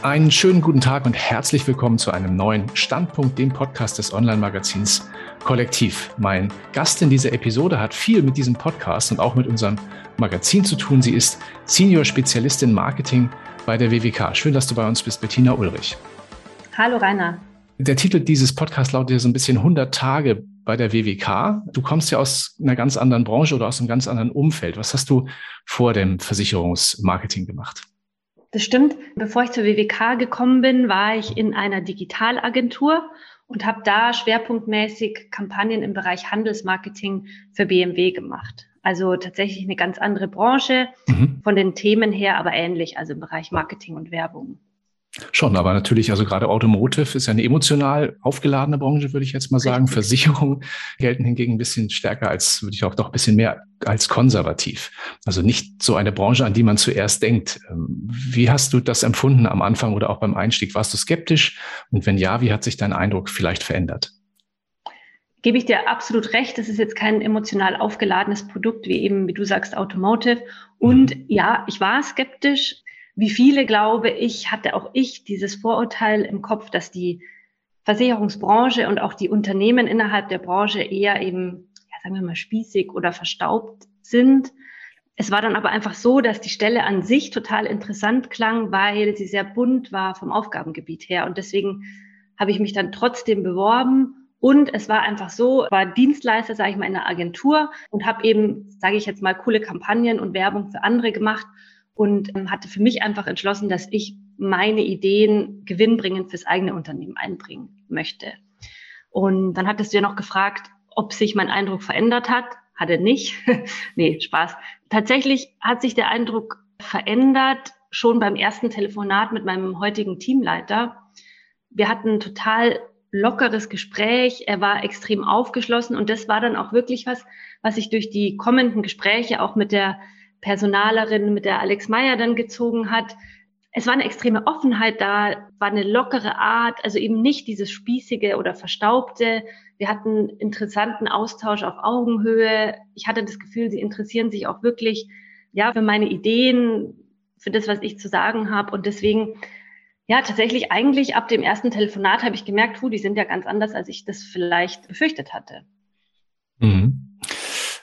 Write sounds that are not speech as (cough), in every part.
Einen schönen guten Tag und herzlich willkommen zu einem neuen Standpunkt, dem Podcast des Online-Magazins Kollektiv. Mein Gast in dieser Episode hat viel mit diesem Podcast und auch mit unserem Magazin zu tun. Sie ist Senior-Spezialistin Marketing bei der WWK. Schön, dass du bei uns bist, Bettina Ulrich. Hallo Rainer. Der Titel dieses Podcasts lautet ja so ein bisschen 100 Tage bei der WWK. Du kommst ja aus einer ganz anderen Branche oder aus einem ganz anderen Umfeld. Was hast du vor dem Versicherungsmarketing gemacht? Das stimmt. Bevor ich zur WWK gekommen bin, war ich in einer Digitalagentur und habe da schwerpunktmäßig Kampagnen im Bereich Handelsmarketing für BMW gemacht. Also tatsächlich eine ganz andere Branche, mhm. von den Themen her aber ähnlich, also im Bereich Marketing und Werbung. Schon, aber natürlich, also gerade Automotive ist ja eine emotional aufgeladene Branche, würde ich jetzt mal sagen. Versicherungen gelten hingegen ein bisschen stärker als, würde ich auch doch ein bisschen mehr als konservativ. Also nicht so eine Branche, an die man zuerst denkt. Ähm, wie hast du das empfunden am Anfang oder auch beim Einstieg? Warst du skeptisch? Und wenn ja, wie hat sich dein Eindruck vielleicht verändert? Gebe ich dir absolut recht. Das ist jetzt kein emotional aufgeladenes Produkt, wie eben, wie du sagst, Automotive. Und mhm. ja, ich war skeptisch wie viele, glaube ich, hatte auch ich dieses Vorurteil im Kopf, dass die Versicherungsbranche und auch die Unternehmen innerhalb der Branche eher eben, ja, sagen wir mal, spießig oder verstaubt sind. Es war dann aber einfach so, dass die Stelle an sich total interessant klang, weil sie sehr bunt war vom Aufgabengebiet her. Und deswegen habe ich mich dann trotzdem beworben. Und es war einfach so, war Dienstleister, sage ich mal, in einer Agentur und habe eben, sage ich jetzt mal, coole Kampagnen und Werbung für andere gemacht und ähm, hatte für mich einfach entschlossen, dass ich meine Ideen gewinnbringend fürs eigene Unternehmen einbringen möchte. Und dann hattest du ja noch gefragt, ob sich mein Eindruck verändert hat. Hatte nicht. (laughs) nee, Spaß. Tatsächlich hat sich der Eindruck verändert schon beim ersten Telefonat mit meinem heutigen Teamleiter. Wir hatten ein total lockeres Gespräch. Er war extrem aufgeschlossen und das war dann auch wirklich was, was sich durch die kommenden Gespräche auch mit der Personalerin, mit der Alex Meyer dann gezogen hat. Es war eine extreme Offenheit da, war eine lockere Art, also eben nicht dieses spießige oder verstaubte. Wir hatten interessanten Austausch auf Augenhöhe. Ich hatte das Gefühl, sie interessieren sich auch wirklich ja für meine Ideen, für das, was ich zu sagen habe und deswegen ja, tatsächlich eigentlich ab dem ersten Telefonat habe ich gemerkt, hu, die sind ja ganz anders, als ich das vielleicht befürchtet hatte. Mhm.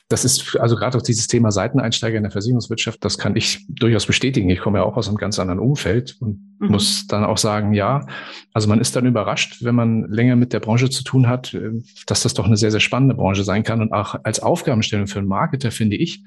Das ist also gerade auch dieses Thema Seiteneinsteiger in der Versicherungswirtschaft, das kann ich durchaus bestätigen. Ich komme ja auch aus einem ganz anderen Umfeld und mhm. muss dann auch sagen, ja, also man ist dann überrascht, wenn man länger mit der Branche zu tun hat, äh, dass das doch eine sehr, sehr spannende Branche sein kann. Und auch als Aufgabenstellung für einen Marketer finde ich,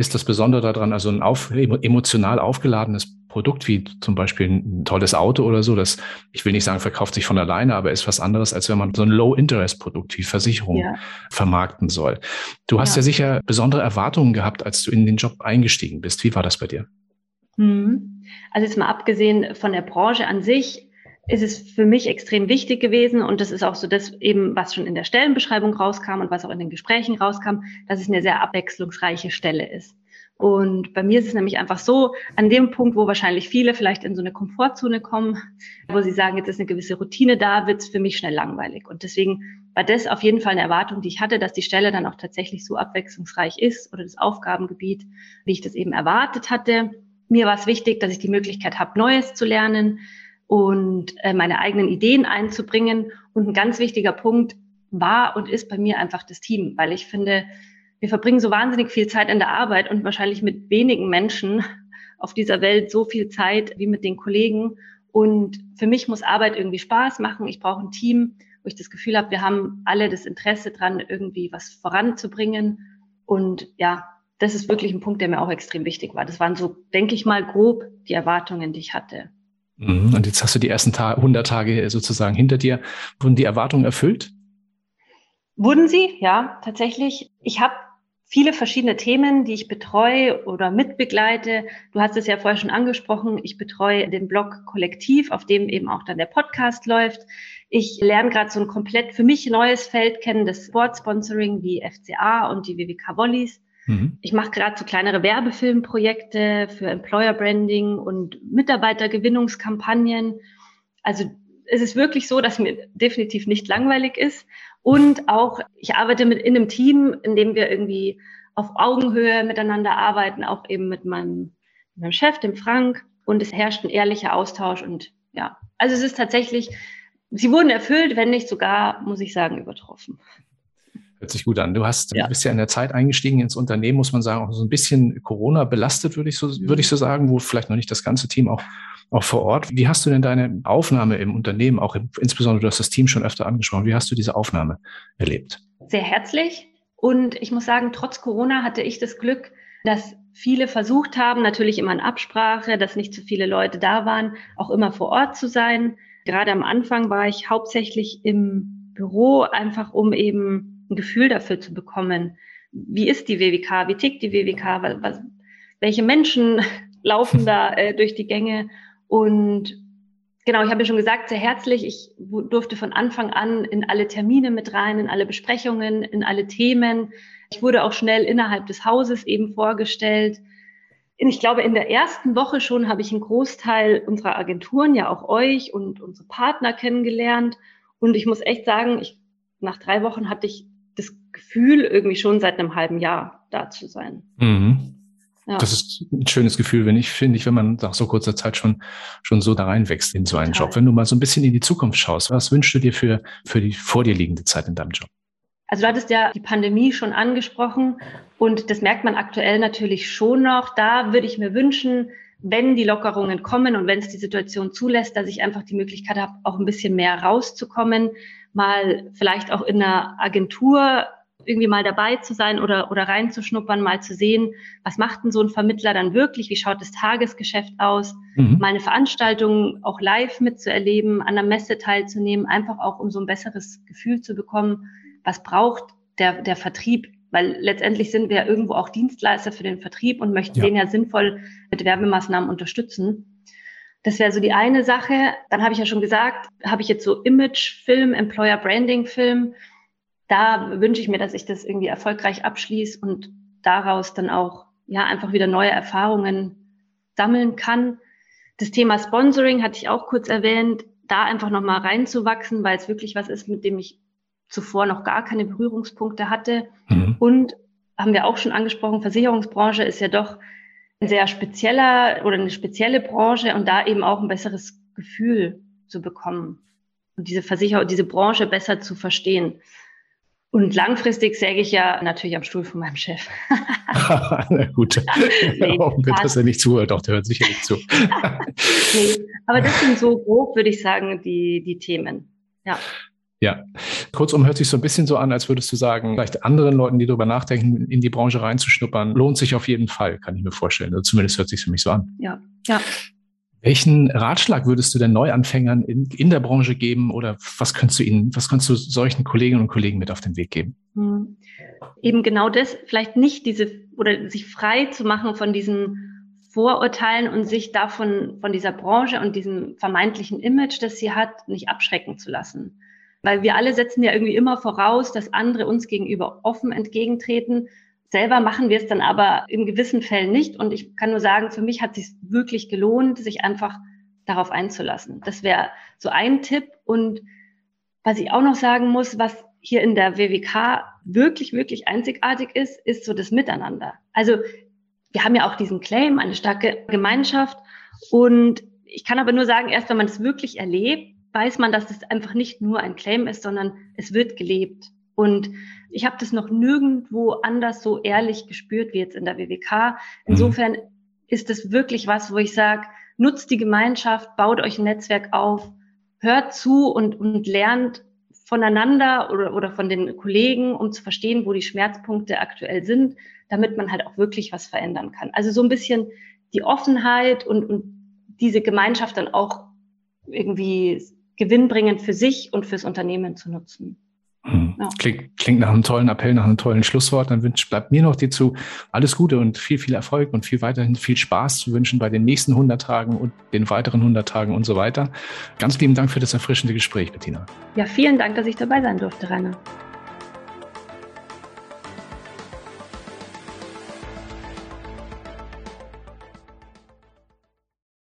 ist das Besondere daran, also ein auf, emotional aufgeladenes Produkt wie zum Beispiel ein tolles Auto oder so, das, ich will nicht sagen, verkauft sich von alleine, aber ist was anderes, als wenn man so ein Low-Interest-Produkt wie Versicherung ja. vermarkten soll. Du hast ja. ja sicher besondere Erwartungen gehabt, als du in den Job eingestiegen bist. Wie war das bei dir? Hm. Also jetzt mal abgesehen von der Branche an sich, ist es für mich extrem wichtig gewesen und das ist auch so das eben, was schon in der Stellenbeschreibung rauskam und was auch in den Gesprächen rauskam, dass es eine sehr abwechslungsreiche Stelle ist. Und bei mir ist es nämlich einfach so, an dem Punkt, wo wahrscheinlich viele vielleicht in so eine Komfortzone kommen, wo sie sagen, jetzt ist eine gewisse Routine da, wird es für mich schnell langweilig. Und deswegen war das auf jeden Fall eine Erwartung, die ich hatte, dass die Stelle dann auch tatsächlich so abwechslungsreich ist oder das Aufgabengebiet, wie ich das eben erwartet hatte. Mir war es wichtig, dass ich die Möglichkeit habe, Neues zu lernen, und äh, meine eigenen Ideen einzubringen. Und ein ganz wichtiger Punkt war und ist bei mir einfach das Team, weil ich finde, wir verbringen so wahnsinnig viel Zeit in der Arbeit und wahrscheinlich mit wenigen Menschen auf dieser Welt so viel Zeit wie mit den Kollegen. Und für mich muss Arbeit irgendwie Spaß machen. Ich brauche ein Team, wo ich das Gefühl habe, wir haben alle das Interesse dran, irgendwie was voranzubringen. Und ja, das ist wirklich ein Punkt, der mir auch extrem wichtig war. Das waren so, denke ich mal, grob die Erwartungen, die ich hatte. Mhm. Und jetzt hast du die ersten Ta 100 Tage sozusagen hinter dir. Wurden die Erwartungen erfüllt? Wurden sie, ja, tatsächlich. Ich habe viele verschiedene Themen, die ich betreue oder mitbegleite. Du hast es ja vorher schon angesprochen. Ich betreue den Blog Kollektiv, auf dem eben auch dann der Podcast läuft. Ich lerne gerade so ein komplett für mich neues Feld kennen, das Sportsponsoring wie FCA und die WWK Volleys. Mhm. Ich mache gerade so kleinere Werbefilmprojekte für Employer Branding und Mitarbeitergewinnungskampagnen. Also es ist wirklich so, dass mir definitiv nicht langweilig ist. Und auch, ich arbeite mit in einem Team, in dem wir irgendwie auf Augenhöhe miteinander arbeiten, auch eben mit meinem, meinem Chef, dem Frank. und es herrscht ein ehrlicher Austausch und ja, also es ist tatsächlich, sie wurden erfüllt, wenn nicht sogar, muss ich sagen, übertroffen. Hört sich gut an. Du hast, ja. bist ja in der Zeit eingestiegen ins Unternehmen, muss man sagen, auch so ein bisschen Corona belastet, würde ich so, würde ich so sagen, wo vielleicht noch nicht das ganze Team auch, auch vor Ort. Wie hast du denn deine Aufnahme im Unternehmen, auch im, insbesondere du hast das Team schon öfter angesprochen, wie hast du diese Aufnahme erlebt? Sehr herzlich. Und ich muss sagen, trotz Corona hatte ich das Glück, dass viele versucht haben, natürlich immer in Absprache, dass nicht zu viele Leute da waren, auch immer vor Ort zu sein. Gerade am Anfang war ich hauptsächlich im Büro, einfach um eben ein Gefühl dafür zu bekommen, wie ist die WWK, wie tickt die WWK, was, was, welche Menschen (laughs) laufen da (laughs) äh, durch die Gänge. Und genau, ich habe ja schon gesagt, sehr herzlich. Ich durfte von Anfang an in alle Termine mit rein, in alle Besprechungen, in alle Themen. Ich wurde auch schnell innerhalb des Hauses eben vorgestellt. Ich glaube, in der ersten Woche schon habe ich einen Großteil unserer Agenturen, ja auch euch und unsere Partner kennengelernt. Und ich muss echt sagen, ich, nach drei Wochen hatte ich das Gefühl, irgendwie schon seit einem halben Jahr da zu sein. Mhm. Ja. Das ist ein schönes Gefühl, wenn ich, finde ich, wenn man nach so kurzer Zeit schon, schon so da reinwächst in so einen Total. Job. Wenn du mal so ein bisschen in die Zukunft schaust, was wünschst du dir für, für die vor dir liegende Zeit in deinem Job? Also du hattest ja die Pandemie schon angesprochen und das merkt man aktuell natürlich schon noch. Da würde ich mir wünschen, wenn die Lockerungen kommen und wenn es die Situation zulässt, dass ich einfach die Möglichkeit habe, auch ein bisschen mehr rauszukommen, mal vielleicht auch in einer Agentur irgendwie mal dabei zu sein oder, oder reinzuschnuppern, mal zu sehen, was macht denn so ein Vermittler dann wirklich, wie schaut das Tagesgeschäft aus, mhm. mal eine Veranstaltung auch live mitzuerleben, an der Messe teilzunehmen, einfach auch um so ein besseres Gefühl zu bekommen, was braucht der, der Vertrieb, weil letztendlich sind wir ja irgendwo auch Dienstleister für den Vertrieb und möchten ja. den ja sinnvoll mit Werbemaßnahmen unterstützen. Das wäre so die eine Sache. Dann habe ich ja schon gesagt, habe ich jetzt so Image-Film, Employer-Branding-Film. Da wünsche ich mir, dass ich das irgendwie erfolgreich abschließe und daraus dann auch ja einfach wieder neue Erfahrungen sammeln kann. Das Thema Sponsoring hatte ich auch kurz erwähnt, da einfach nochmal reinzuwachsen, weil es wirklich was ist, mit dem ich zuvor noch gar keine Berührungspunkte hatte. Mhm. Und haben wir auch schon angesprochen, Versicherungsbranche ist ja doch sehr spezieller oder eine spezielle Branche und da eben auch ein besseres Gefühl zu bekommen und diese Versicherung, diese Branche besser zu verstehen. Und langfristig säge ich ja natürlich am Stuhl von meinem Chef. (laughs) (laughs) Na gut. nee, Hoffen wir, dass er nicht zuhört. Doch, der hört sicher nicht zu. (laughs) nee, aber das sind so grob, würde ich sagen, die, die Themen. Ja. Ja, kurzum hört sich so ein bisschen so an, als würdest du sagen, vielleicht anderen Leuten, die darüber nachdenken, in die Branche reinzuschnuppern, lohnt sich auf jeden Fall, kann ich mir vorstellen. Also zumindest hört sich für mich so an. Ja, ja. Welchen Ratschlag würdest du denn Neuanfängern in, in der Branche geben oder was könntest du ihnen, was könntest du solchen Kolleginnen und Kollegen mit auf den Weg geben? Hm. Eben genau das, vielleicht nicht diese oder sich frei zu machen von diesen Vorurteilen und sich davon, von dieser Branche und diesem vermeintlichen Image, das sie hat, nicht abschrecken zu lassen. Weil wir alle setzen ja irgendwie immer voraus, dass andere uns gegenüber offen entgegentreten. Selber machen wir es dann aber in gewissen Fällen nicht. Und ich kann nur sagen, für mich hat es sich wirklich gelohnt, sich einfach darauf einzulassen. Das wäre so ein Tipp. Und was ich auch noch sagen muss, was hier in der WWK wirklich, wirklich einzigartig ist, ist so das Miteinander. Also wir haben ja auch diesen Claim, eine starke Gemeinschaft. Und ich kann aber nur sagen, erst wenn man es wirklich erlebt, weiß man, dass es einfach nicht nur ein Claim ist, sondern es wird gelebt. Und ich habe das noch nirgendwo anders so ehrlich gespürt wie jetzt in der WWK. Insofern ist es wirklich was, wo ich sage, nutzt die Gemeinschaft, baut euch ein Netzwerk auf, hört zu und, und lernt voneinander oder, oder von den Kollegen, um zu verstehen, wo die Schmerzpunkte aktuell sind, damit man halt auch wirklich was verändern kann. Also so ein bisschen die Offenheit und, und diese Gemeinschaft dann auch irgendwie gewinnbringend für sich und fürs Unternehmen zu nutzen. Hm. Ja. Klingt, klingt nach einem tollen Appell, nach einem tollen Schlusswort. Dann wünscht, bleibt mir noch dir zu alles Gute und viel, viel Erfolg und viel weiterhin viel Spaß zu wünschen bei den nächsten 100 Tagen und den weiteren 100 Tagen und so weiter. Ganz lieben Dank für das erfrischende Gespräch, Bettina. Ja, vielen Dank, dass ich dabei sein durfte, Rainer.